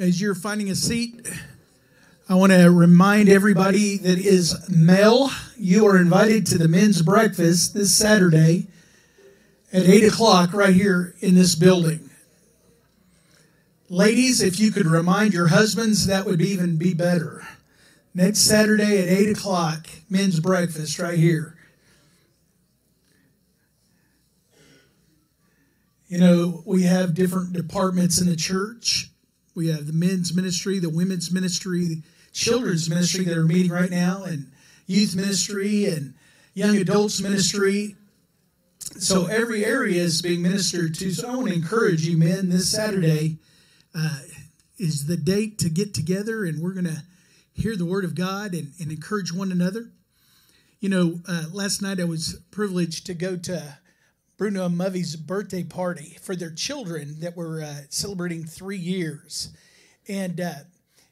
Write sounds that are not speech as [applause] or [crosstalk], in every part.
As you're finding a seat, I want to remind everybody that is male, you are invited to the men's breakfast this Saturday at 8 o'clock right here in this building. Ladies, if you could remind your husbands, that would even be better. Next Saturday at 8 o'clock, men's breakfast right here. You know, we have different departments in the church. We have the men's ministry, the women's ministry, the children's ministry that are meeting right now, and youth ministry and young adults ministry. So every area is being ministered to. So I want to encourage you, men, this Saturday uh, is the date to get together, and we're going to hear the word of God and, and encourage one another. You know, uh, last night I was privileged to go to Bruno and Movie's birthday party for their children that were uh, celebrating three years. And uh,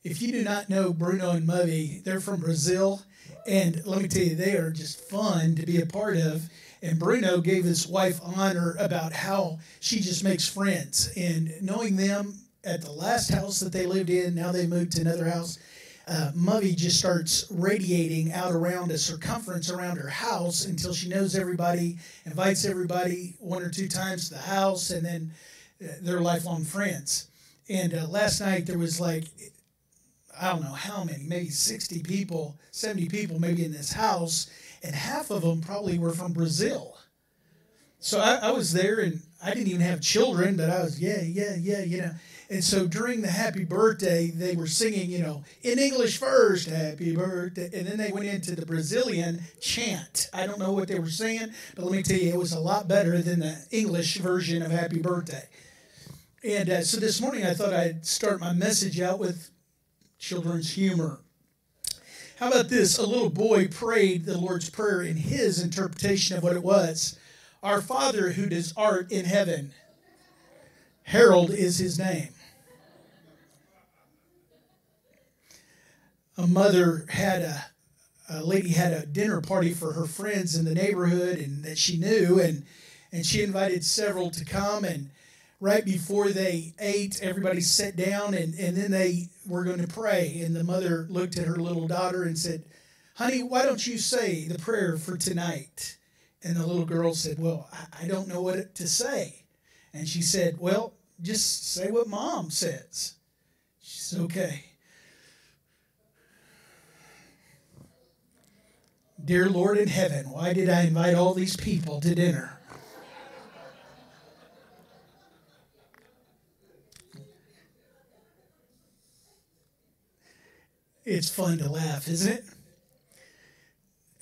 if you do not know Bruno and Movie, they're from Brazil. And let me tell you, they are just fun to be a part of. And Bruno gave his wife honor about how she just makes friends. And knowing them at the last house that they lived in, now they moved to another house uh, just starts radiating out around a circumference around her house until she knows everybody, invites everybody one or two times to the house, and then uh, they're lifelong friends. And uh, last night there was like, I don't know how many, maybe 60 people, 70 people maybe in this house, and half of them probably were from Brazil. So I, I was there and I didn't even have children, but I was, yeah, yeah, yeah, you know. And so during the happy birthday, they were singing, you know, in English first, happy birthday. And then they went into the Brazilian chant. I don't know what they were saying, but let me tell you, it was a lot better than the English version of happy birthday. And uh, so this morning, I thought I'd start my message out with children's humor. How about this? A little boy prayed the Lord's Prayer in his interpretation of what it was Our Father who does art in heaven. Harold is his name. A mother had a, a lady had a dinner party for her friends in the neighborhood and that she knew and and she invited several to come and right before they ate everybody sat down and, and then they were going to pray. And the mother looked at her little daughter and said honey why don't you say the prayer for tonight? And the little girl said well i, I don't know what to say. And she said well just say what mom says. She said okay Dear Lord in heaven, why did I invite all these people to dinner? It's fun to laugh, isn't it?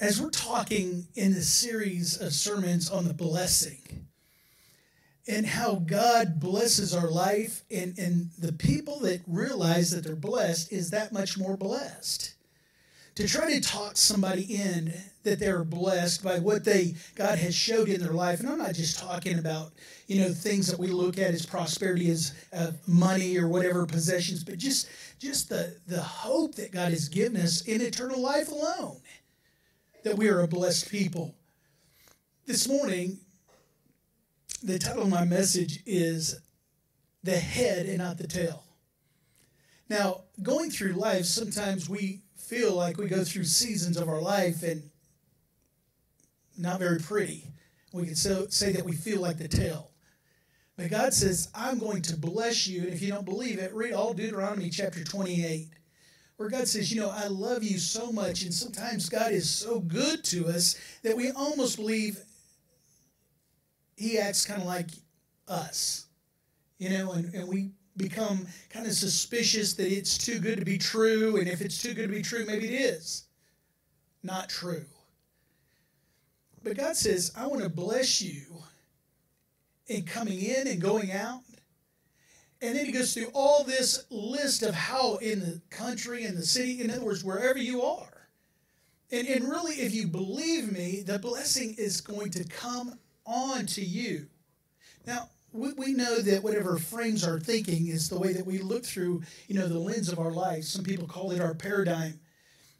As we're talking in this series of sermons on the blessing and how God blesses our life, and, and the people that realize that they're blessed is that much more blessed to try to talk somebody in that they're blessed by what they God has showed in their life. And I'm not just talking about you know things that we look at as prosperity as uh, money or whatever possessions, but just just the the hope that God has given us in eternal life alone. That we are a blessed people. This morning, the title of my message is "The Head and Not the Tail." Now, going through life, sometimes we feel like we go through seasons of our life and not very pretty. We can so, say that we feel like the tail. But God says, I'm going to bless you. And if you don't believe it, read all Deuteronomy chapter 28, where God says, You know, I love you so much. And sometimes God is so good to us that we almost believe He acts kind of like us. You know, and, and we become kind of suspicious that it's too good to be true, and if it's too good to be true, maybe it is not true. But God says, I want to bless you in coming in and going out. And then he goes through all this list of how in the country, in the city, in other words, wherever you are. And, and really, if you believe me, the blessing is going to come on to you. Now, we, we know that whatever frames our thinking is the way that we look through, you know, the lens of our life. Some people call it our paradigm.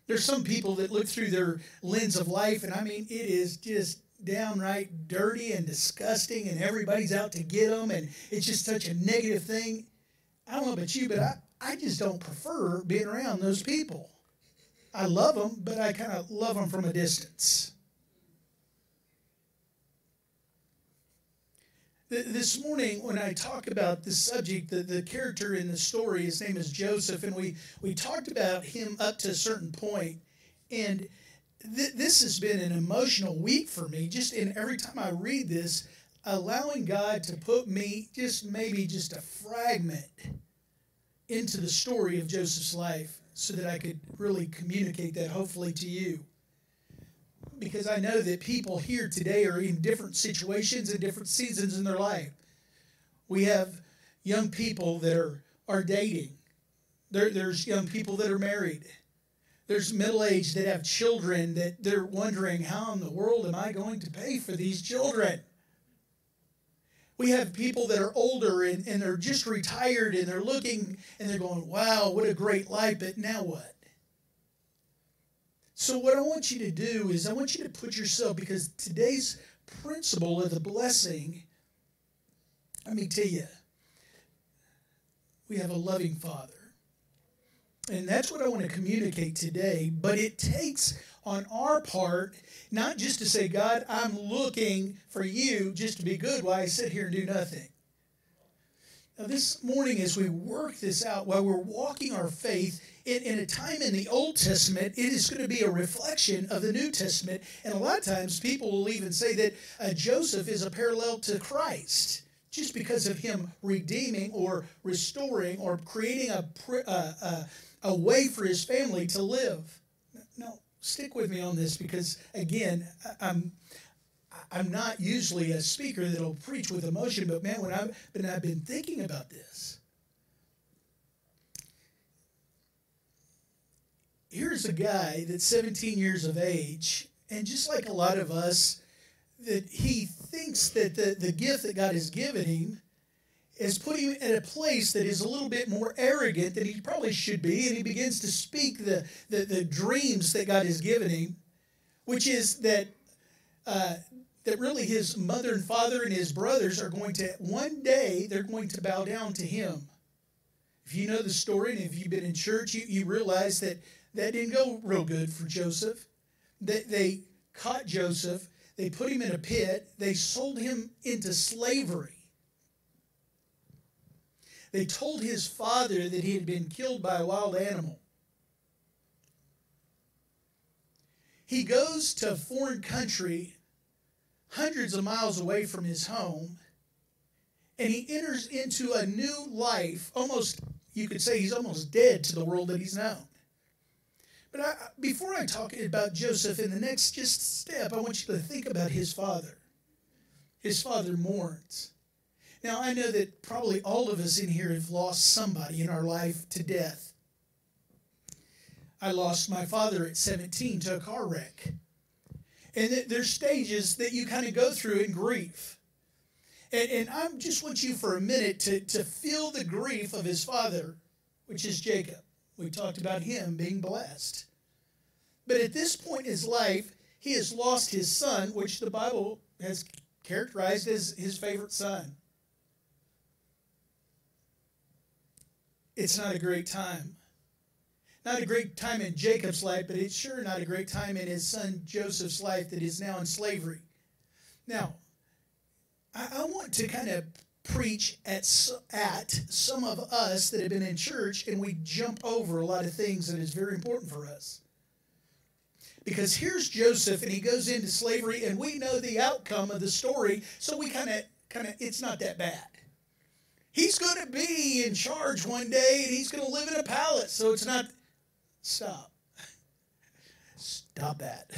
There's some people that look through their lens of life, and I mean, it is just downright dirty and disgusting, and everybody's out to get them, and it's just such a negative thing. I don't know about you, but I, I just don't prefer being around those people. I love them, but I kind of love them from a distance. This morning, when I talk about this subject, the, the character in the story, his name is Joseph, and we, we talked about him up to a certain point. And th- this has been an emotional week for me. Just in every time I read this, allowing God to put me just maybe just a fragment into the story of Joseph's life so that I could really communicate that hopefully to you because I know that people here today are in different situations and different seasons in their life. We have young people that are, are dating. There, there's young people that are married. There's middle aged that have children that they're wondering, how in the world am I going to pay for these children? We have people that are older and, and they're just retired and they're looking and they're going, wow, what a great life, but now what? So, what I want you to do is, I want you to put yourself, because today's principle of the blessing, let me tell you, we have a loving Father. And that's what I want to communicate today. But it takes on our part, not just to say, God, I'm looking for you just to be good while I sit here and do nothing. Now, this morning, as we work this out, while we're walking our faith, in, in a time in the Old Testament, it is going to be a reflection of the New Testament. And a lot of times people will even say that uh, Joseph is a parallel to Christ just because of him redeeming or restoring or creating a, a, a, way for his family to live. No, stick with me on this because, again, I'm. I'm not usually a speaker that'll preach with emotion, but man, when I've been, I've been thinking about this, here's a guy that's 17 years of age, and just like a lot of us, that he thinks that the, the gift that God has given him is putting him in a place that is a little bit more arrogant than he probably should be, and he begins to speak the, the, the dreams that God has given him, which is that uh, that really his mother and father and his brothers are going to one day they're going to bow down to him. If you know the story and if you've been in church, you, you realize that that didn't go real good for Joseph. They, they caught Joseph, they put him in a pit, they sold him into slavery. They told his father that he had been killed by a wild animal. He goes to a foreign country, hundreds of miles away from his home, and he enters into a new life. Almost, you could say he's almost dead to the world that he's known. But I, before I talk about Joseph in the next just step, I want you to think about his father. His father mourns. Now, I know that probably all of us in here have lost somebody in our life to death. I lost my father at 17 to a car wreck. And there's stages that you kind of go through in grief. And, and I just want you for a minute to, to feel the grief of his father, which is Jacob. We talked about him being blessed. But at this point in his life, he has lost his son, which the Bible has characterized as his favorite son. It's not a great time. Not a great time in Jacob's life, but it's sure not a great time in his son Joseph's life that is now in slavery. Now, I, want to kind of preach at, at some of us that have been in church and we jump over a lot of things that is very important for us. Because here's Joseph and he goes into slavery and we know the outcome of the story, so we kind of kind of it's not that bad. He's going to be in charge one day and he's going to live in a palace, so it's not stop. Stop that.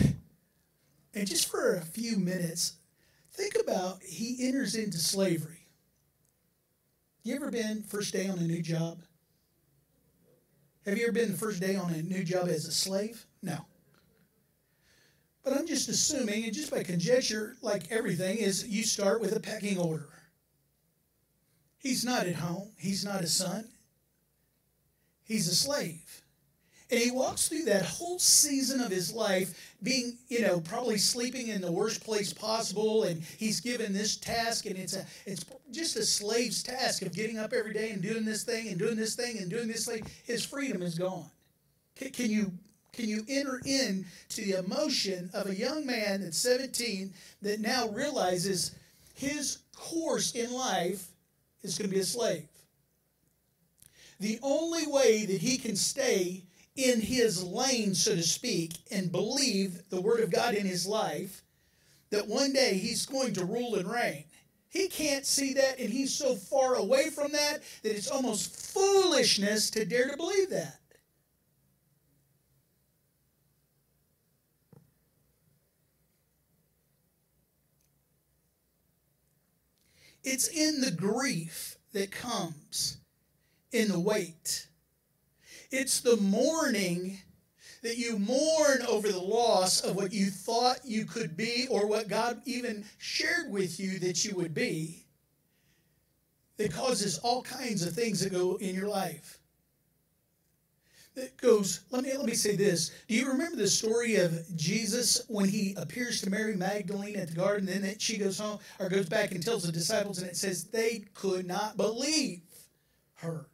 And just for a few minutes, think about he enters into slavery. You ever been first day on a new job? Have you ever been the first day on a new job as a slave? No. But I'm just assuming, and just by conjecture, like everything, is you start with a pecking order. He's not at home. He's not a son. He's a slave. And he walks through that whole season of his life being, you know, probably sleeping in the worst place possible. And he's given this task, and it's a it's just a slave's task of getting up every day and doing this thing and doing this thing and doing this thing. His freedom is gone. Can, can you can you enter in to the emotion of a young man at 17 that now realizes his course in life is going to be a slave? The only way that he can stay in his lane, so to speak, and believe the word of God in his life, that one day he's going to rule and reign. He can't see that, and he's so far away from that that it's almost foolishness to dare to believe that. It's in the grief that comes in the wait. It's the mourning that you mourn over the loss of what you thought you could be or what God even shared with you that you would be that causes all kinds of things that go in your life. That goes, let me let me say this. Do you remember the story of Jesus when he appears to Mary Magdalene at the garden, and then she goes home or goes back and tells the disciples, and it says they could not believe her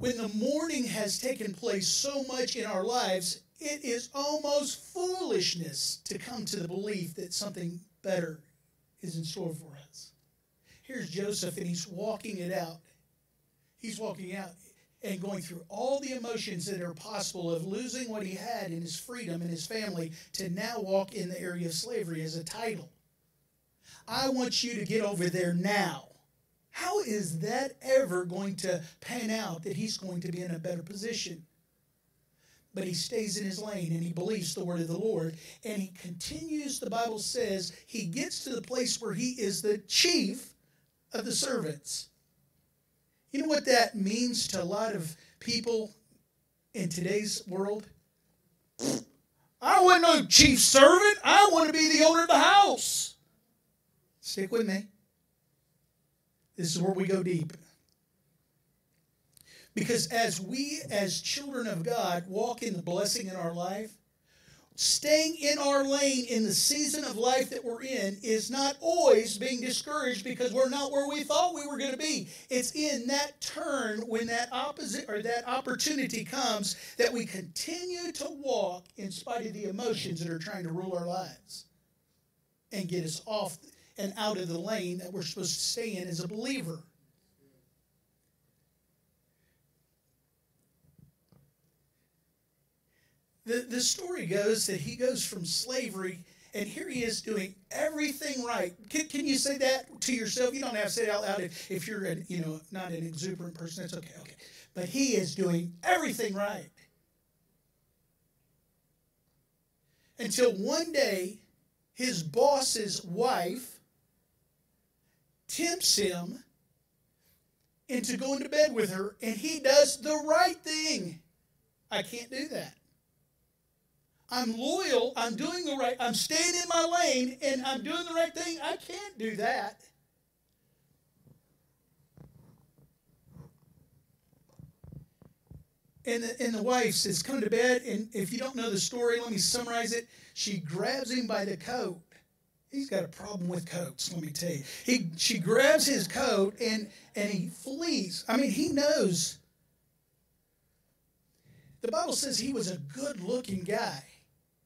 when the mourning has taken place so much in our lives, it is almost foolishness to come to the belief that something better is in store for us. Here's Joseph, and he's walking it out. He's walking out and going through all the emotions that are possible of losing what he had in his freedom and his family to now walk in the area of slavery as a title. I want you to get over there now. How is that ever going to pan out that he's going to be in a better position? But he stays in his lane and he believes the word of the Lord. And he continues, the Bible says, he gets to the place where he is the chief of the servants. You know what that means to a lot of people in today's world? I want no chief servant. I want to be the owner of the house. Stick with me. This is where we go deep. Because as we, as children of God, walk in the blessing in our life, staying in our lane in the season of life that we're in is not always being discouraged because we're not where we thought we were going to be. It's in that turn when that opposite or that opportunity comes that we continue to walk in spite of the emotions that are trying to rule our lives and get us off and out of the lane that we're supposed to stay in as a believer. The, the story goes that he goes from slavery and here he is doing everything right. Can, can you say that to yourself? You don't have to say it out loud if, if you're an, you know not an exuberant person. That's okay. Okay, but he is doing everything right until one day his boss's wife tempts him into going to bed with her, and he does the right thing. I can't do that. I'm loyal. I'm doing the right. I'm staying in my lane, and I'm doing the right thing. I can't do that. And the, and the wife says, Come to bed. And if you don't know the story, let me summarize it. She grabs him by the coat he's got a problem with coats let me tell you. He she grabs his coat and and he flees. I mean he knows. The bible says he was a good looking guy.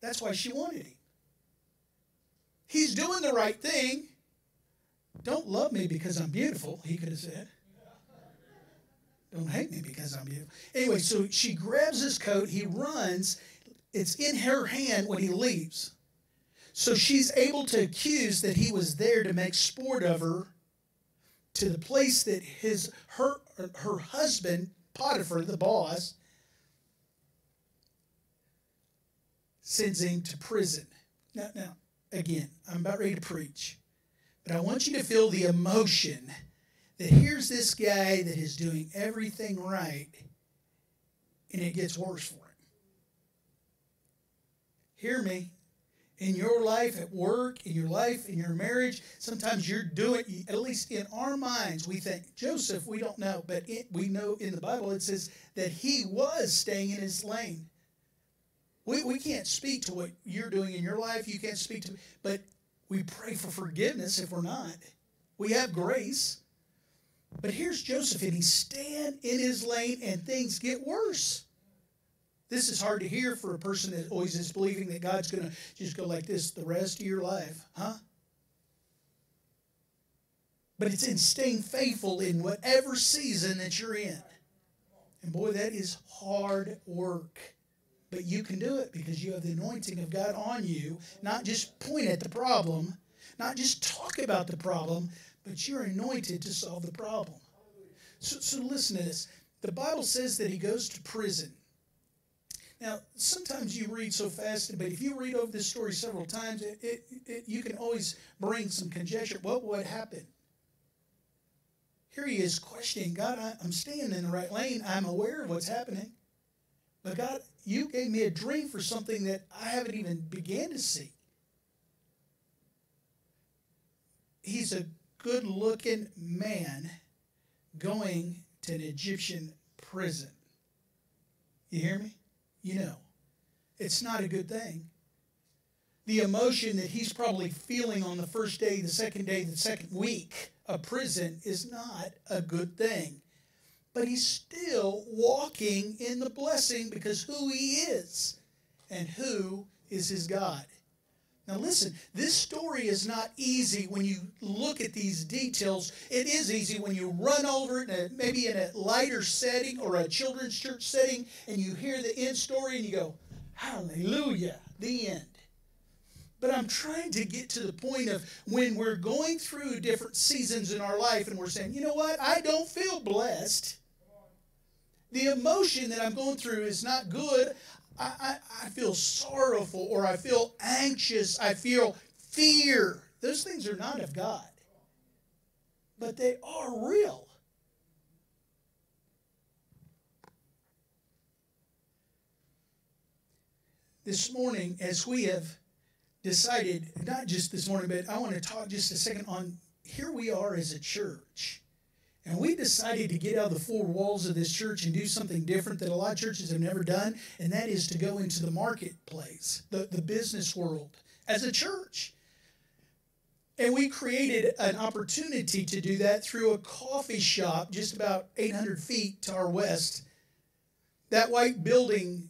That's why she wanted him. He's doing the right thing. Don't love me because i'm beautiful he could have said. Don't hate me because i'm beautiful. Anyway so she grabs his coat he runs it's in her hand when he leaves so she's able to accuse that he was there to make sport of her to the place that his her her husband Potiphar, the boss, sends him to prison. Now, now, again, I'm about ready to preach, but I want you to feel the emotion that here's this guy that is doing everything right, and it gets worse for him. Hear me. In your life at work, in your life, in your marriage. Sometimes you're doing, at least in our minds, we think, Joseph, we don't know, but it, we know in the Bible it says that he was staying in his lane. We, we can't speak to what you're doing in your life. You can't speak to, but we pray for forgiveness if we're not. We have grace. But here's Joseph, and he's staying in his lane, and things get worse. This is hard to hear for a person that always is believing that God's going to just go like this the rest of your life, huh? But it's in staying faithful in whatever season that you're in. And boy, that is hard work. But you can do it because you have the anointing of God on you. Not just point at the problem, not just talk about the problem, but you're anointed to solve the problem. So, so listen to this. The Bible says that he goes to prison. Now, sometimes you read so fast, but if you read over this story several times, it, it, it, you can always bring some conjecture. What would happen? Here he is questioning God, I, I'm staying in the right lane. I'm aware of what's happening. But God, you gave me a dream for something that I haven't even began to see. He's a good looking man going to an Egyptian prison. You hear me? You know, it's not a good thing. The emotion that he's probably feeling on the first day, the second day, the second week of prison is not a good thing. But he's still walking in the blessing because who he is and who is his God. Now, listen, this story is not easy when you look at these details. It is easy when you run over it, in a, maybe in a lighter setting or a children's church setting, and you hear the end story and you go, Hallelujah, the end. But I'm trying to get to the point of when we're going through different seasons in our life and we're saying, you know what, I don't feel blessed. The emotion that I'm going through is not good. I, I, I feel sorrowful or I feel anxious. I feel fear. Those things are not of God, but they are real. This morning, as we have decided, not just this morning, but I want to talk just a second on here we are as a church. And we decided to get out of the four walls of this church and do something different that a lot of churches have never done, and that is to go into the marketplace, the, the business world, as a church. And we created an opportunity to do that through a coffee shop just about 800 feet to our west. That white building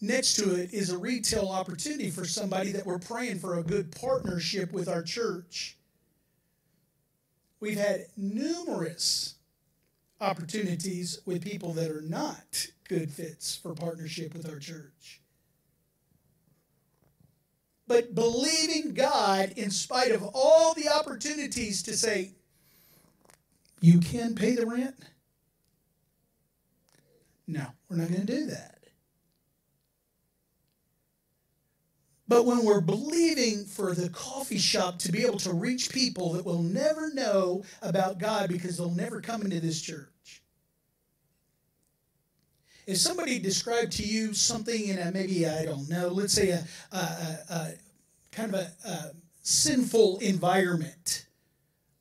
next to it is a retail opportunity for somebody that we're praying for a good partnership with our church. We've had numerous opportunities with people that are not good fits for partnership with our church. But believing God in spite of all the opportunities to say, you can pay the rent? No, we're not going to do that. But when we're believing for the coffee shop to be able to reach people that will never know about God because they'll never come into this church. If somebody described to you something in a maybe, I don't know, let's say a, a, a, a kind of a, sinful environment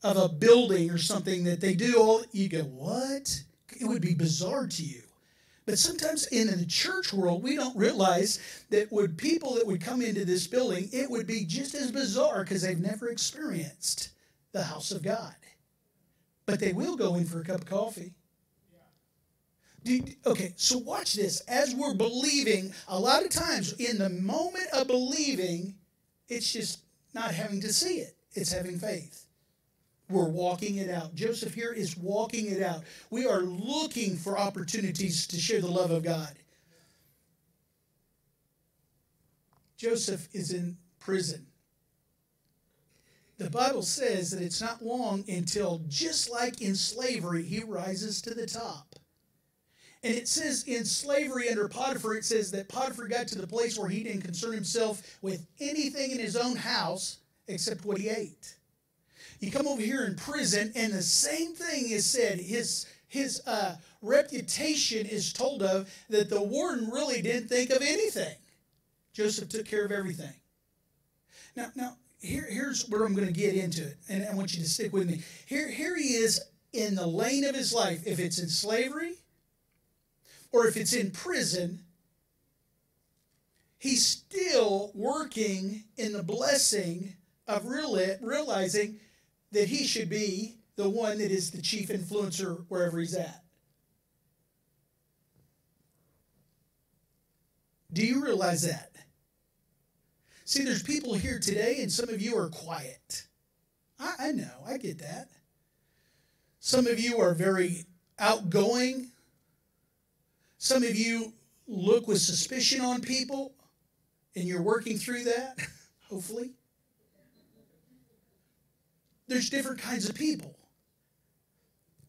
of a building or something that they do all, you go, what? It would be bizarre to you. But sometimes in the church world, we don't realize that would people that would come into this building, it would be just as bizarre because they've never experienced the house of God. But they will go in for a cup of coffee. okay, so watch this. As we're believing, a lot of times in the moment of believing, it's just not having to see it, it's having faith. We're walking it out. Joseph here is walking it out. We are looking for opportunities to share the love of God. Joseph is in prison. The Bible says that it's not long until, just like in slavery, he rises to the top. And it says in slavery under Potiphar, it says that Potiphar got to the place where he didn't concern himself with anything in his own house except what he ate. You come over here in prison, and the same thing is said. His his uh, reputation is told of that the warden really didn't think of anything. Joseph took care of everything. Now, now here, here's where I'm going to get into it, and I want you to stick with me. Here, here he is in the lane of his life. If it's in slavery or if it's in prison, he's still working in the blessing of realizing that he should be the one that is the chief influencer wherever he's at. Do you realize that? See, there's people here today, and some of you are quiet. I, I know, I get that. Some of you are very outgoing. Some of you look with suspicion on people, and you're working through that, [laughs] hopefully. There's different kinds of people.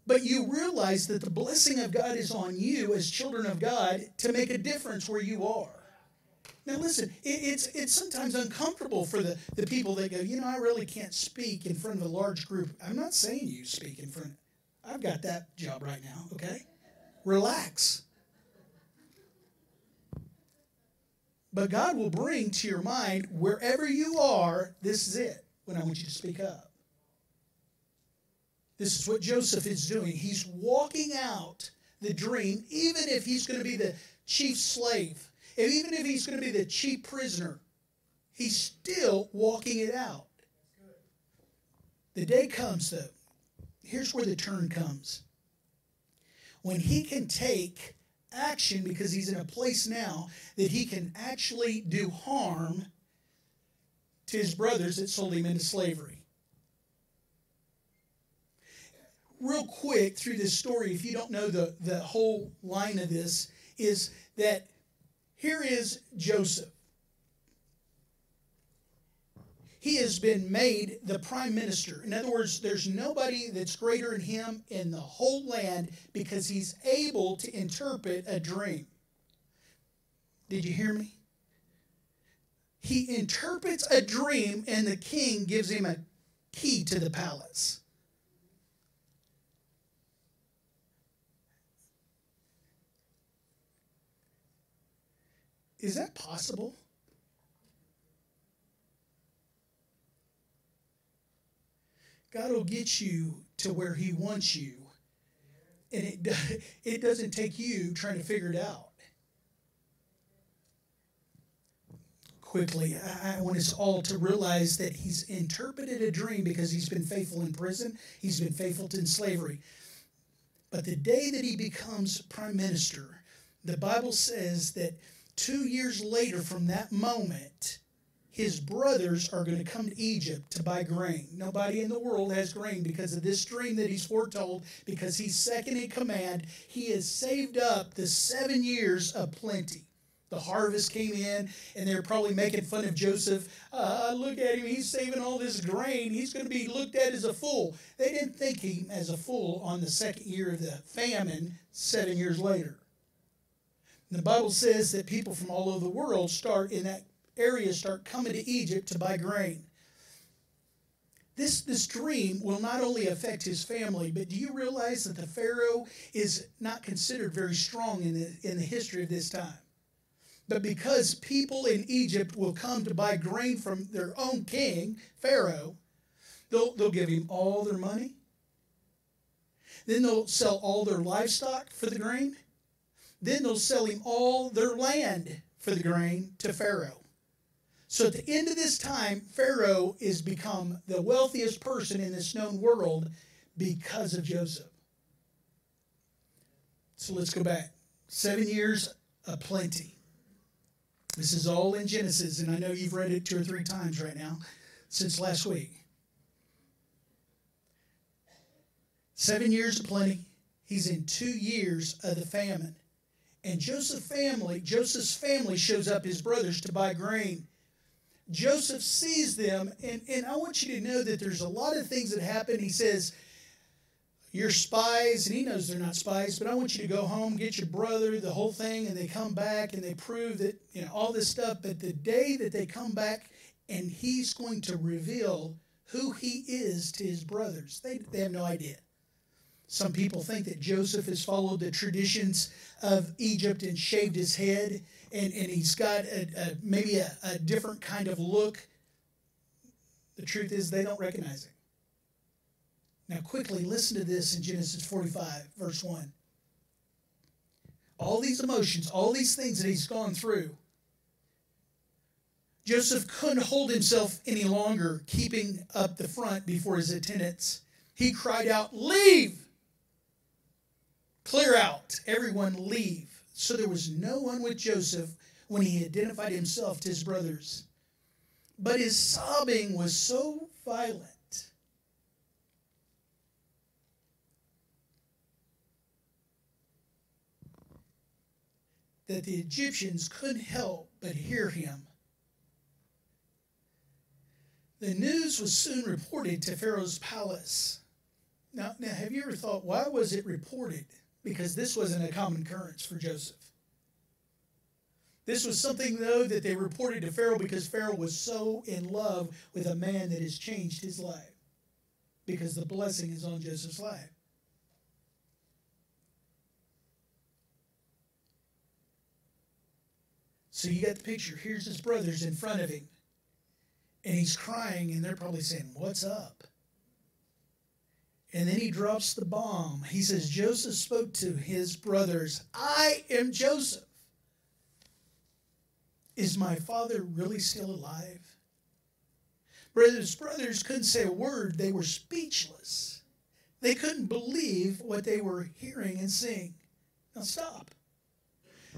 But you realize that the blessing of God is on you as children of God to make a difference where you are. Now, listen, it, it's, it's sometimes uncomfortable for the, the people that go, you know, I really can't speak in front of a large group. I'm not saying you speak in front. I've got that job right now, okay? Relax. But God will bring to your mind, wherever you are, this is it, when I want you to speak up. This is what Joseph is doing. He's walking out the dream, even if he's going to be the chief slave and even if he's going to be the chief prisoner, he's still walking it out. The day comes, though. Here's where the turn comes. When he can take action because he's in a place now that he can actually do harm to his brothers that sold him into slavery. Real quick through this story, if you don't know the, the whole line of this, is that here is Joseph. He has been made the prime minister. In other words, there's nobody that's greater than him in the whole land because he's able to interpret a dream. Did you hear me? He interprets a dream, and the king gives him a key to the palace. Is that possible? God will get you to where He wants you, and it, [laughs] it doesn't take you trying to figure it out. Quickly, I want us all to realize that He's interpreted a dream because He's been faithful in prison, He's been faithful in slavery. But the day that He becomes prime minister, the Bible says that Two years later from that moment, his brothers are going to come to Egypt to buy grain. Nobody in the world has grain because of this dream that he's foretold, because he's second in command. He has saved up the seven years of plenty. The harvest came in, and they're probably making fun of Joseph. Uh, look at him, he's saving all this grain. He's going to be looked at as a fool. They didn't think him as a fool on the second year of the famine, seven years later. And the Bible says that people from all over the world start in that area start coming to Egypt to buy grain. This, this dream will not only affect his family, but do you realize that the Pharaoh is not considered very strong in the, in the history of this time? But because people in Egypt will come to buy grain from their own king, Pharaoh, they'll, they'll give him all their money. Then they'll sell all their livestock for the grain. Then they'll sell him all their land for the grain to Pharaoh. So at the end of this time, Pharaoh is become the wealthiest person in this known world because of Joseph. So let's go back. Seven years of plenty. This is all in Genesis, and I know you've read it two or three times right now since last week. Seven years of plenty. He's in two years of the famine. And Joseph's family, Joseph's family shows up his brothers to buy grain. Joseph sees them, and, and I want you to know that there's a lot of things that happen. He says, You're spies, and he knows they're not spies, but I want you to go home, get your brother, the whole thing, and they come back and they prove that, you know, all this stuff. But the day that they come back and he's going to reveal who he is to his brothers, they, they have no idea. Some people think that Joseph has followed the traditions of Egypt and shaved his head, and, and he's got a, a maybe a, a different kind of look. The truth is, they don't recognize him. Now, quickly listen to this in Genesis 45, verse 1. All these emotions, all these things that he's gone through, Joseph couldn't hold himself any longer, keeping up the front before his attendants. He cried out, Leave! Clear out. Everyone leave. So there was no one with Joseph when he identified himself to his brothers. But his sobbing was so violent that the Egyptians couldn't help but hear him. The news was soon reported to Pharaoh's palace. Now, now, have you ever thought, why was it reported? Because this wasn't a common occurrence for Joseph. This was something, though, that they reported to Pharaoh because Pharaoh was so in love with a man that has changed his life. Because the blessing is on Joseph's life. So you got the picture. Here's his brothers in front of him. And he's crying, and they're probably saying, What's up? And then he drops the bomb. He says, Joseph spoke to his brothers, I am Joseph. Is my father really still alive? Brothers, brothers couldn't say a word. They were speechless. They couldn't believe what they were hearing and seeing. Now stop.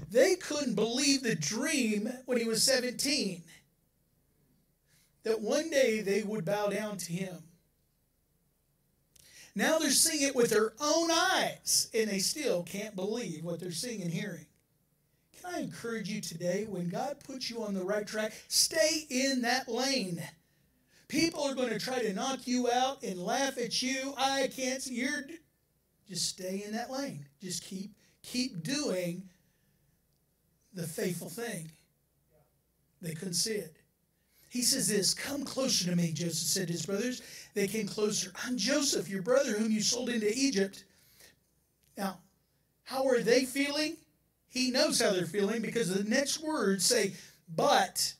They couldn't believe the dream when he was 17 that one day they would bow down to him. Now they're seeing it with their own eyes, and they still can't believe what they're seeing and hearing. Can I encourage you today, when God puts you on the right track, stay in that lane. People are going to try to knock you out and laugh at you. I can't. You're just stay in that lane. Just keep keep doing the faithful thing. They couldn't see it. He says this, Come closer to me, Joseph said to his brothers. They came closer. I'm Joseph, your brother, whom you sold into Egypt. Now, how are they feeling? He knows how they're feeling because the next words say, But.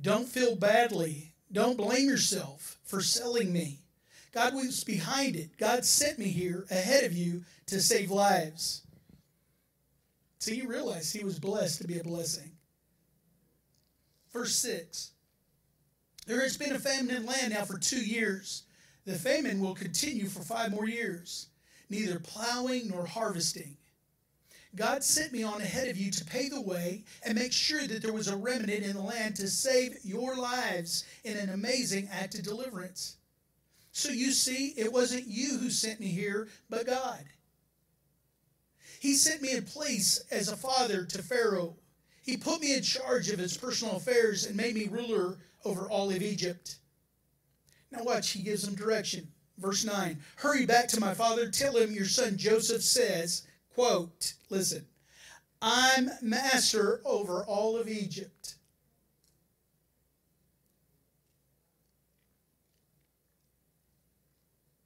Don't feel badly. Don't blame yourself for selling me. God was behind it. God sent me here ahead of you to save lives. So he realized he was blessed to be a blessing. Verse 6 There has been a famine in land now for two years. The famine will continue for five more years, neither plowing nor harvesting. God sent me on ahead of you to pay the way and make sure that there was a remnant in the land to save your lives in an amazing act of deliverance. So you see, it wasn't you who sent me here, but God. He sent me in place as a father to Pharaoh. He put me in charge of his personal affairs and made me ruler over all of Egypt. Now, watch, he gives them direction. Verse 9 Hurry back to my father, tell him your son Joseph says, quote, listen, I'm master over all of Egypt.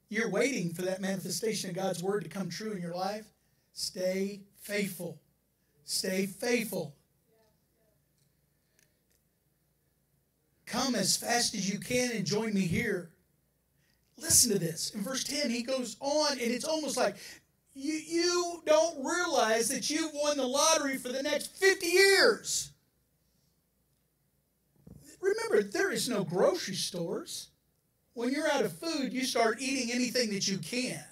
You're waiting for that manifestation of God's word to come true in your life. Stay faithful. Stay faithful. Come as fast as you can and join me here. Listen to this. In verse 10, he goes on, and it's almost like you, you don't realize that you've won the lottery for the next 50 years. Remember, there is no grocery stores. When you're out of food, you start eating anything that you can.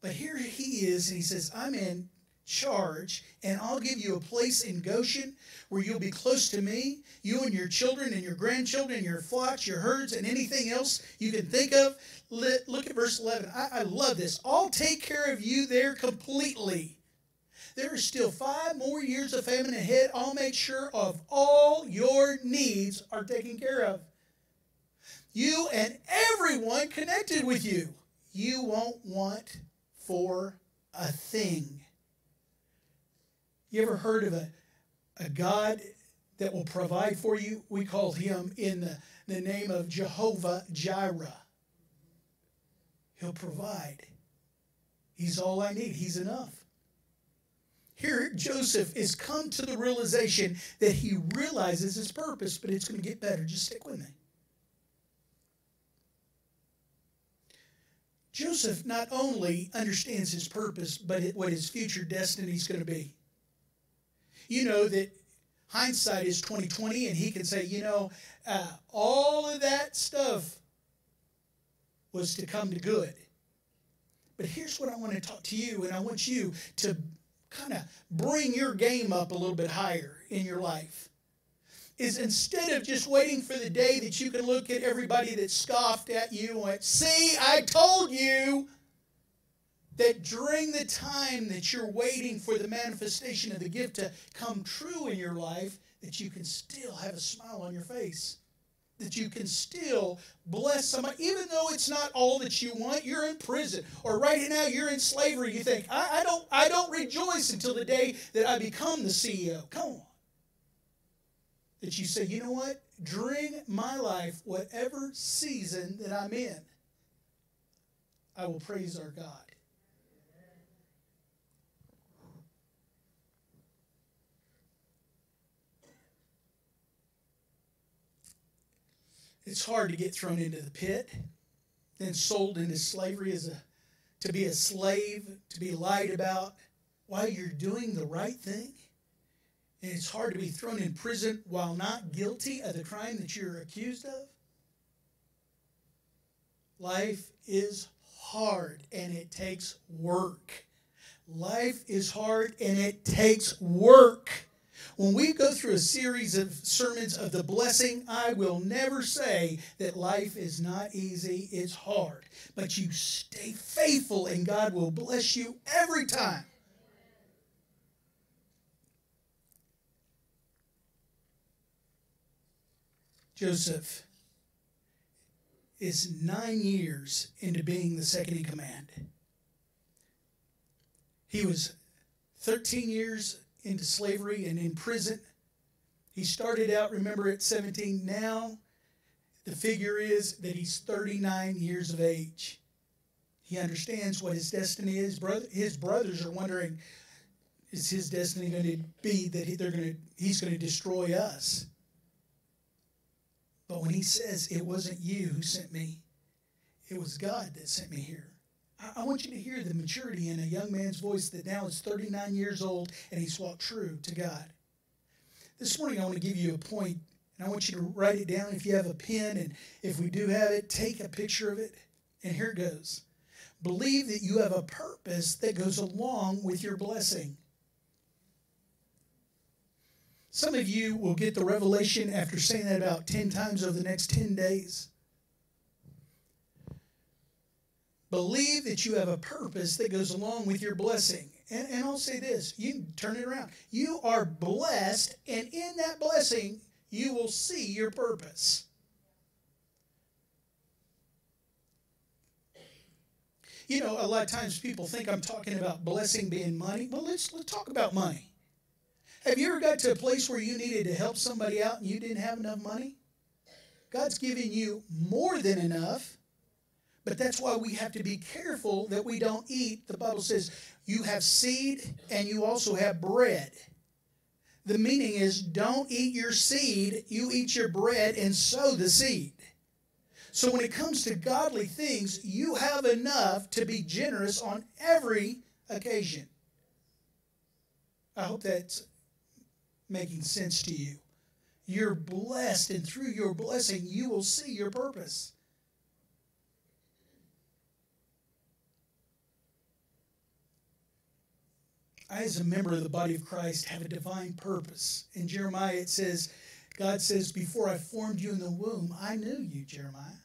But here he is, and he says, I'm in charge, and I'll give you a place in Goshen where you'll be close to me, you and your children and your grandchildren, your flocks, your herds, and anything else you can think of. Look at verse 11. I, I love this. I'll take care of you there completely. There is still five more years of famine ahead. I'll make sure of all your needs are taken care of. You and everyone connected with you. You won't want for a thing. You ever heard of a, a God that will provide for you. We call him in the, the name of Jehovah Jireh. He'll provide. He's all I need. He's enough. Here, Joseph is come to the realization that he realizes his purpose, but it's going to get better. Just stick with me. Joseph not only understands his purpose, but what his future destiny is going to be. You know that hindsight is 2020, and he can say, you know, uh, all of that stuff was to come to good. But here's what I want to talk to you, and I want you to kind of bring your game up a little bit higher in your life is instead of just waiting for the day that you can look at everybody that scoffed at you and went, See, I told you that during the time that you're waiting for the manifestation of the gift to come true in your life, that you can still have a smile on your face that you can still bless somebody, even though it's not all that you want. You're in prison, or right now you're in slavery. You think, I, I don't, I don't rejoice until the day that I become the CEO. Come on. That you say, you know what? During my life, whatever season that I'm in, I will praise our God. It's hard to get thrown into the pit, then sold into slavery as a to be a slave, to be lied about while you're doing the right thing. And it's hard to be thrown in prison while not guilty of the crime that you're accused of. Life is hard and it takes work. Life is hard and it takes work. When we go through a series of sermons of the blessing, I will never say that life is not easy, it's hard. But you stay faithful and God will bless you every time. Joseph is nine years into being the second in command. He was 13 years into slavery and in prison. He started out, remember, at 17. Now, the figure is that he's 39 years of age. He understands what his destiny is. His brothers are wondering, is his destiny going to be that they're going to, he's going to destroy us? But when he says, It wasn't you who sent me, it was God that sent me here. I want you to hear the maturity in a young man's voice that now is 39 years old and he's walked true to God. This morning, I want to give you a point, and I want you to write it down if you have a pen, and if we do have it, take a picture of it. And here it goes Believe that you have a purpose that goes along with your blessing. Some of you will get the revelation after saying that about 10 times over the next 10 days. Believe that you have a purpose that goes along with your blessing. And, and I'll say this you turn it around. You are blessed, and in that blessing, you will see your purpose. You know, a lot of times people think I'm talking about blessing being money. Well, let's, let's talk about money. Have you ever got to a place where you needed to help somebody out and you didn't have enough money? God's giving you more than enough but that's why we have to be careful that we don't eat. The Bible says you have seed and you also have bread. The meaning is don't eat your seed, you eat your bread and sow the seed. So when it comes to godly things, you have enough to be generous on every occasion. I hope that's making sense to you. You're blessed, and through your blessing, you will see your purpose. I, as a member of the body of Christ, have a divine purpose. In Jeremiah, it says, God says, Before I formed you in the womb, I knew you, Jeremiah.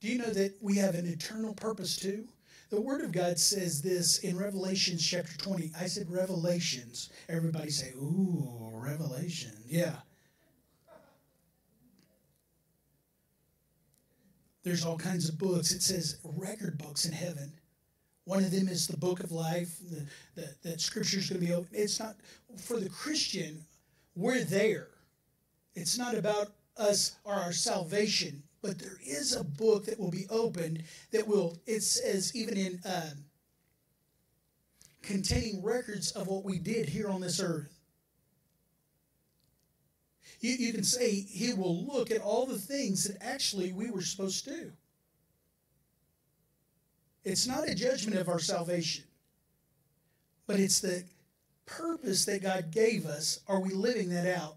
Do you know that we have an eternal purpose too? The Word of God says this in Revelations chapter 20. I said Revelations. Everybody say, Ooh, Revelation. Yeah. There's all kinds of books. It says record books in heaven One of them is the book of life, the, the, that scripture is going to be open. It's not, for the Christian, we're there. It's not about us or our salvation, but there is a book that will be opened that will, it says, even in um, containing records of what we did here on this earth. You, you can say he will look at all the things that actually we were supposed to do. It's not a judgment of our salvation, but it's the purpose that God gave us. Are we living that out?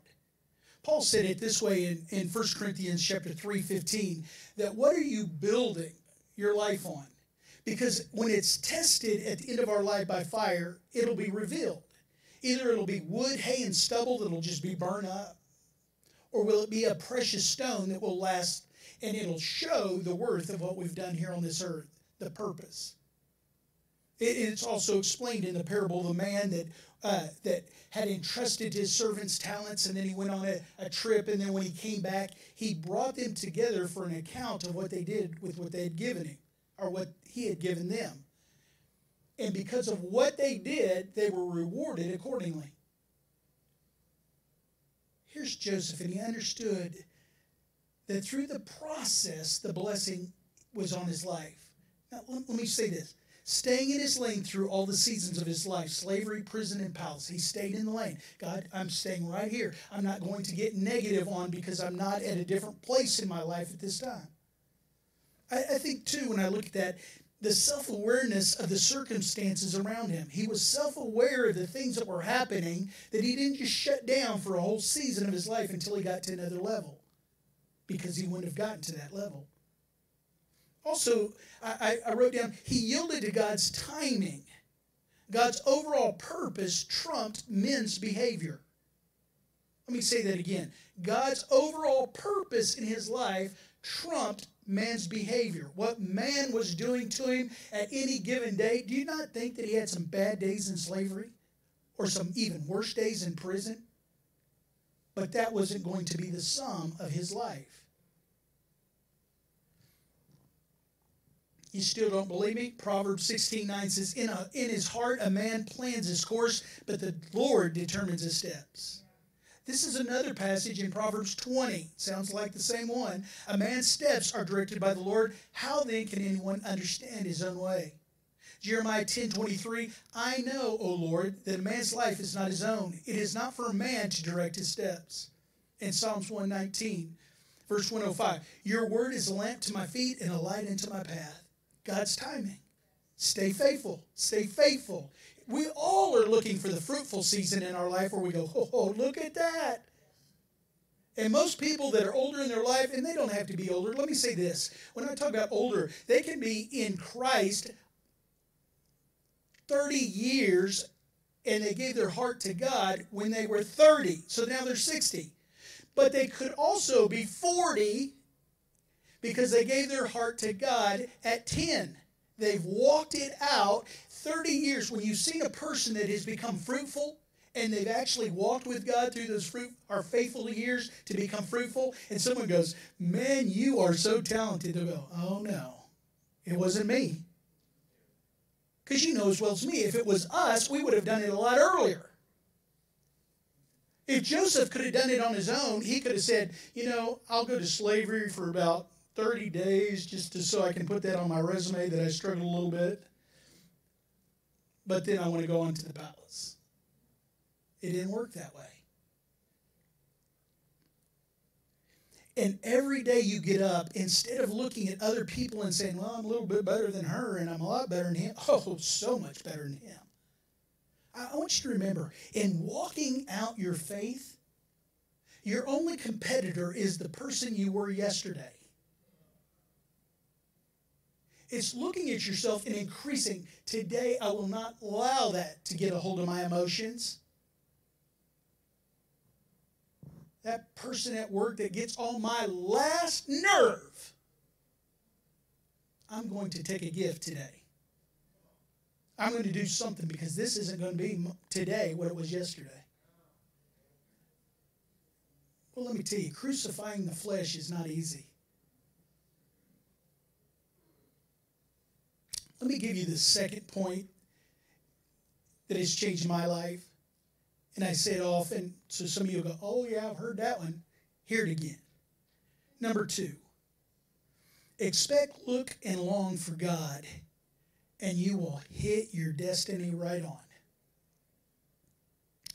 Paul said it this way in, in 1 Corinthians chapter 3, 15, that what are you building your life on? Because when it's tested at the end of our life by fire, it'll be revealed. Either it'll be wood, hay, and stubble that'll just be burned up, or will it be a precious stone that will last and it'll show the worth of what we've done here on this earth, the purpose. it's also explained in the parable of the man that uh, that had entrusted his servants talents and then he went on a, a trip and then when he came back he brought them together for an account of what they did with what they had given him or what he had given them and because of what they did they were rewarded accordingly Here's Joseph, and he understood that through the process, the blessing was on his life. Now, let, me say this staying in his lane through all the seasons of his life slavery, prison, and palace. He stayed in the lane. God, I'm staying right here. I'm not going to get negative on because I'm not at a different place in my life at this time. I, I think, too, when I look at that, the self awareness of the circumstances around him. He was self aware of the things that were happening, that he didn't just shut down for a whole season of his life until he got to another level, because he wouldn't have gotten to that level. Also, I, I wrote down, he yielded to God's timing. God's overall purpose trumped men's behavior. Let me say that again. God's overall purpose in his life trumped man's behavior, what man was doing to him at any given day. Do you not think that he had some bad days in slavery or some even worse days in prison? But that wasn't going to be the sum of his life. You still don't believe me? Proverbs 16 9 says, in, a, in his heart a man plans his course, but the Lord determines his steps. This is another passage in Proverbs 20. Sounds like the same one. A man's steps are directed by the Lord. How then can anyone understand his own way? Jeremiah 10 23, I know, O Lord, that a man's life is not his own. It is not for a man to direct his steps. In Psalms 119, verse 105, Your word is a lamp to my feet and a light into my path. God's timing. Stay faithful. Stay faithful we all are looking for the fruitful season in our life where we go, oh, oh, look at that. And most people that are older in their life, and they don't have to be older, let me say this. When I talk about older, they can be in Christ 30 years and they gave their heart to God when they were 30. So now they're 60. But they could also be 40 because they gave their heart to God at 10. They've walked it out 30 years. When you see a person that has become fruitful and they've actually walked with God through those fruit or faithful years to become fruitful, and someone goes, Man, you are so talented. They'll go, Oh no, it wasn't me. Because you know as well as me, if it was us, we would have done it a lot earlier. If Joseph could have done it on his own, he could have said, You know, I'll go to slavery for about 30 days just to, so I can put that on my resume that I struggled a little bit. But then I want to go on to the palace. It didn't work that way. And every day you get up, instead of looking at other people and saying, Well, I'm a little bit better than her and I'm a lot better than him. [laughs] Oh, so much better than him. I want you to remember in walking out your faith, your only competitor is the person you were yesterday. It's looking at yourself and increasing. Today, I will not allow that to get a hold of my emotions. That person at work that gets on my last nerve. I'm going to take a gift today. I'm going to do something because this isn't going to be today what it was yesterday. Well, let me tell you, crucifying the flesh is not easy. Let me give you the second point that has changed my life. And I say it often, so some of you go, oh, yeah, I've heard that one. Hear it again. Number two, expect, look, and long for God, and you will hit your destiny right on.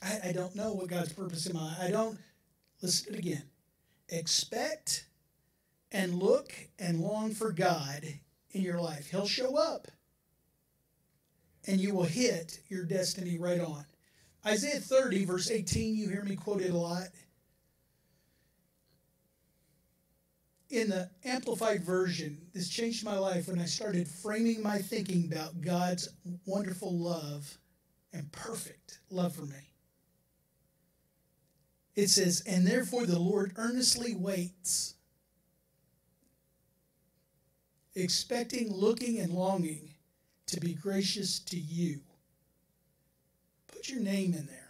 I, I don't know what God's purpose in my I don't listen to it again. Expect and look and long for God in your life. He'll show up and you will hit your destiny right on. Isaiah 30, verse 18, you hear me quoted a lot. In the Amplified Version, this changed my life when I started framing my thinking about God's wonderful love and perfect love for me. It says, And therefore the Lord earnestly waits, expecting, looking, and longing to be gracious to you. Put your name in there.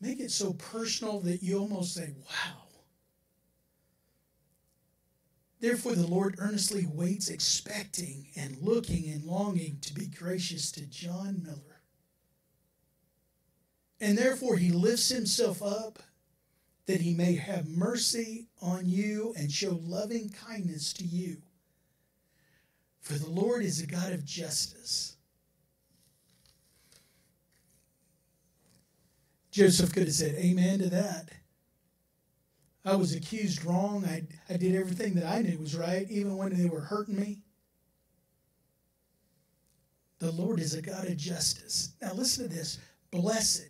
Make it so personal that you almost say, wow. Therefore, the Lord earnestly waits, expecting and looking and longing to be gracious to John Miller. And therefore, he lifts himself up that he may have mercy on you and show loving kindness to you. For the Lord is a God of justice. Joseph could have said amen to that. I was accused wrong. I, I did everything that I knew was right, even when they were hurting me. The Lord is a God of justice. Now, listen to this blessed.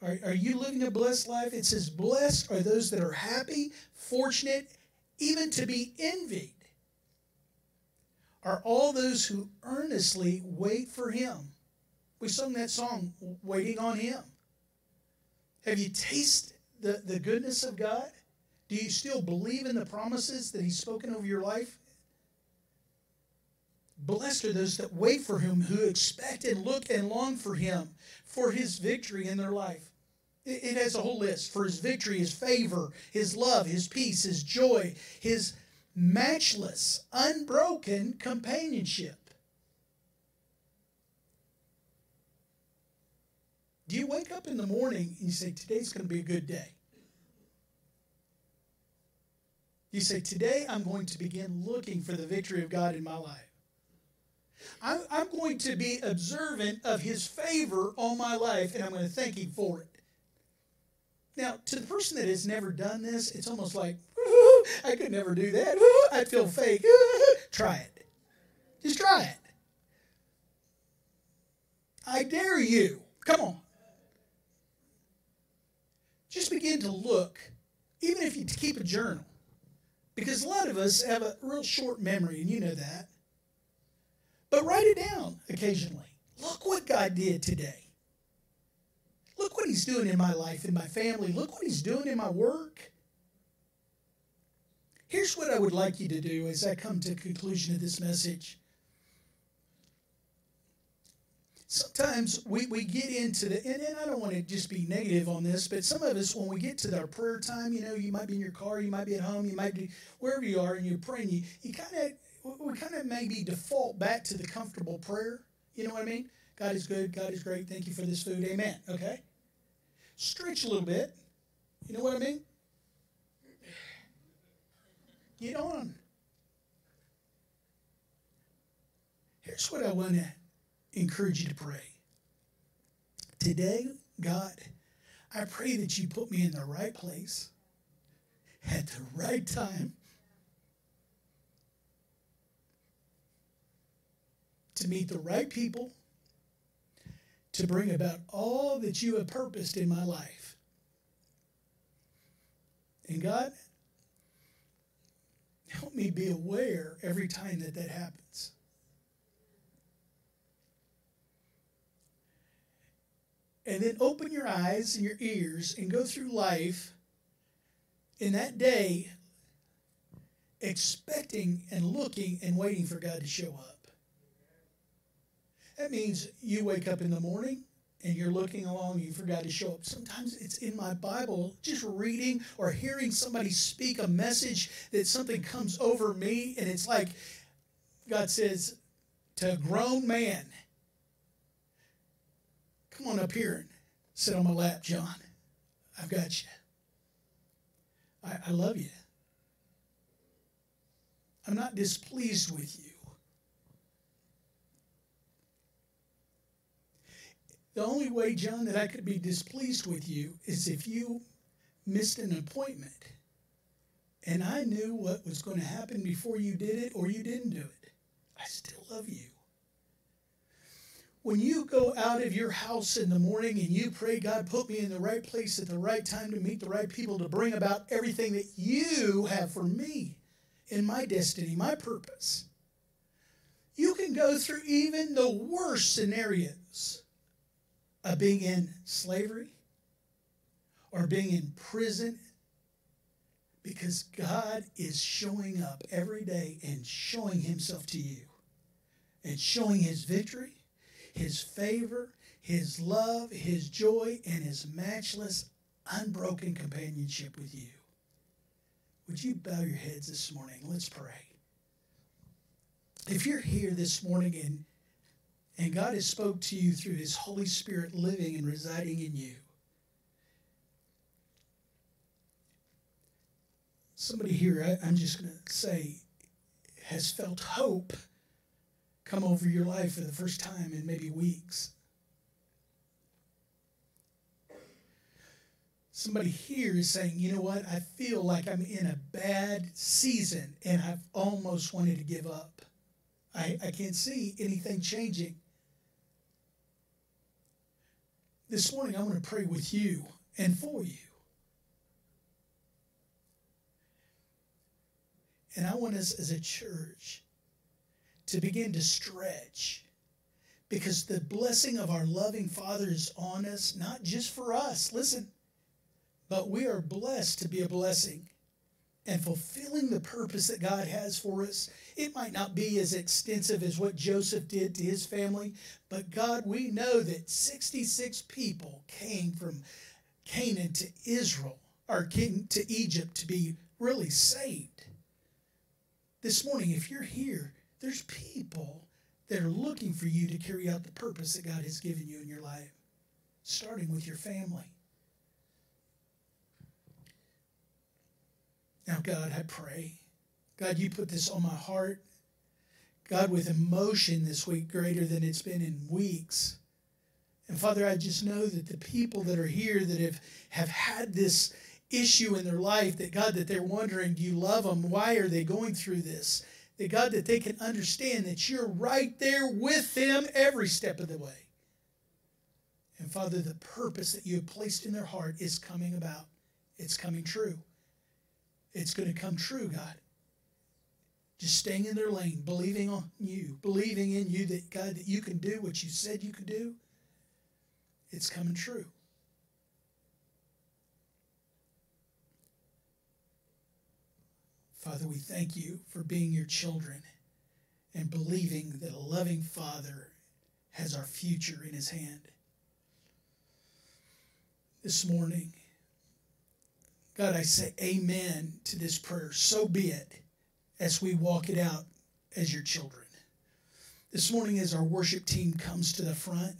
Are, are you living a blessed life? It says, Blessed are those that are happy, fortunate, even to be envied are all those who earnestly wait for him. We sung that song, Waiting on Him. Have you tasted the, the goodness of God? Do you still believe in the promises that He's spoken over your life? Blessed are those that wait for Him, who expect and look and long for Him for His victory in their life. It, it has a whole list for His victory, His favor, His love, His peace, His joy, His matchless, unbroken companionship. Do you wake up in the morning and you say, Today's going to be a good day? You say, Today I'm going to begin looking for the victory of God in my life. I'm, going to be observant of His favor on my life and I'm going to thank Him for it. Now, to the person that has never done this, it's almost like, I could never do that. [laughs] I'd feel fake. [laughs] try it. Just try it. I dare you. Come on. Just begin to look, even if you keep a journal, because a lot of us have a real short memory, and you know that. But write it down occasionally. Look what God did today. Look what He's doing in my life, in my family. Look what He's doing in my work. Here's what I would like you to do as I come to conclusion of this message. Sometimes we, we get into the, and, and I don't want to just be negative on this, but some of us, when we get to our prayer time, you know, you might be in your car, you might be at home, you might be wherever you are, and you're praying, you, you kind of, we kind of maybe default back to the comfortable prayer. You know what I mean? God is good, God is great, thank you for this food, amen. Okay? Stretch a little bit. You know what I mean? Get on. Here's what I want to encourage you to pray. Today, God, I pray that you put me in the right place at the right time to meet the right people to bring about all that you have purposed in my life. And God, Help me be aware every time that that happens. And then open your eyes and your ears and go through life in that day expecting and looking and waiting for God to show up. That means you wake up in the morning and you're looking along, you forgot to show up. Sometimes it's in my Bible, just reading or hearing somebody speak a message that something comes over me, and it's like God says to a grown man, Come on up here and sit on my lap, John. I've got you. I, I love you. I'm not displeased with you. The only way, John, that I could be displeased with you is if you missed an appointment and I knew what was going to happen before you did it or you didn't do it. I still love you. When you go out of your house in the morning and you pray, God, put me in the right place at the right time to meet the right people to bring about everything that you have for me in my destiny, my purpose. You can go through even the worst scenarios of being in slavery or being in prison because God is showing up every day and showing himself to you and showing his victory, his favor, his love, his joy, and his matchless, unbroken companionship with you. Would you bow your heads this morning? Let's pray. If you're here this morning and and God has spoke to you through his Holy Spirit living and residing in you, somebody here, I, am just going to say, has felt hope come over your life for the first time in maybe weeks. Somebody here is saying, you know what, I feel like I'm in a bad season and I've almost wanted to give up. I, I can't see anything changing. This morning, I want to pray with you and for you. And I want us as a church to begin to stretch because the blessing of our loving Father is on us, not just for us, listen, but we are blessed to be a blessing and fulfilling the purpose that God has for us. It might not be as extensive as what Joseph did to his family, but God, we know that 66 people came from Canaan to Israel or to Egypt to be really saved. This morning, if you're here, there's people that are looking for you to carry out the purpose that God has given you in your life, starting with your family. Now, God, I pray. God, you put this on my heart. God, with emotion this week greater than it's been in weeks. And Father, I just know that the people that are here that have, have had this issue in their life that God, that they're wondering, do you love them? Why are they going through this? That God, that they can understand that you're right there with them every step of the way. And Father, the purpose that you have placed in their heart is coming about. It's coming true. It's going to come true, God. Just staying in their lane, believing on you, believing in you that, God, that you can do what you said you could do. It's coming true. Father, we thank you for being your children and believing that a loving Father has our future in his hand. This morning, God, I say amen to this prayer. So be it as we walk it out as your children. This morning, as our worship team comes to the front,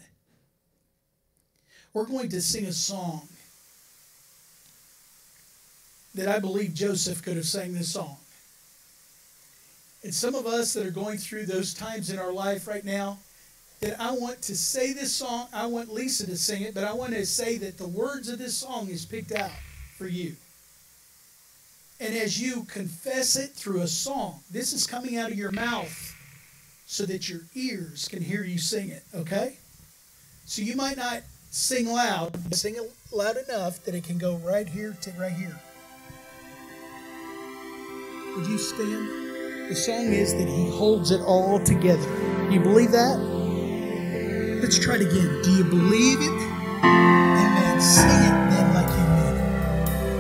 we're going to sing a song that I believe Joseph could have sang this song. And some of us that are going through those times in our life right now, that I want to say this song, I want Lisa to sing it, but I want to say that the words of this song is picked out for you. And as you confess it through a song, this is coming out of your mouth so that your ears can hear you sing it, okay? So you might not sing loud, sing it loud enough that it can go right here to right here. Would you stand? The song is that He holds it all together. You believe that? Let's try it again. Do you believe it? Amen. Sing it.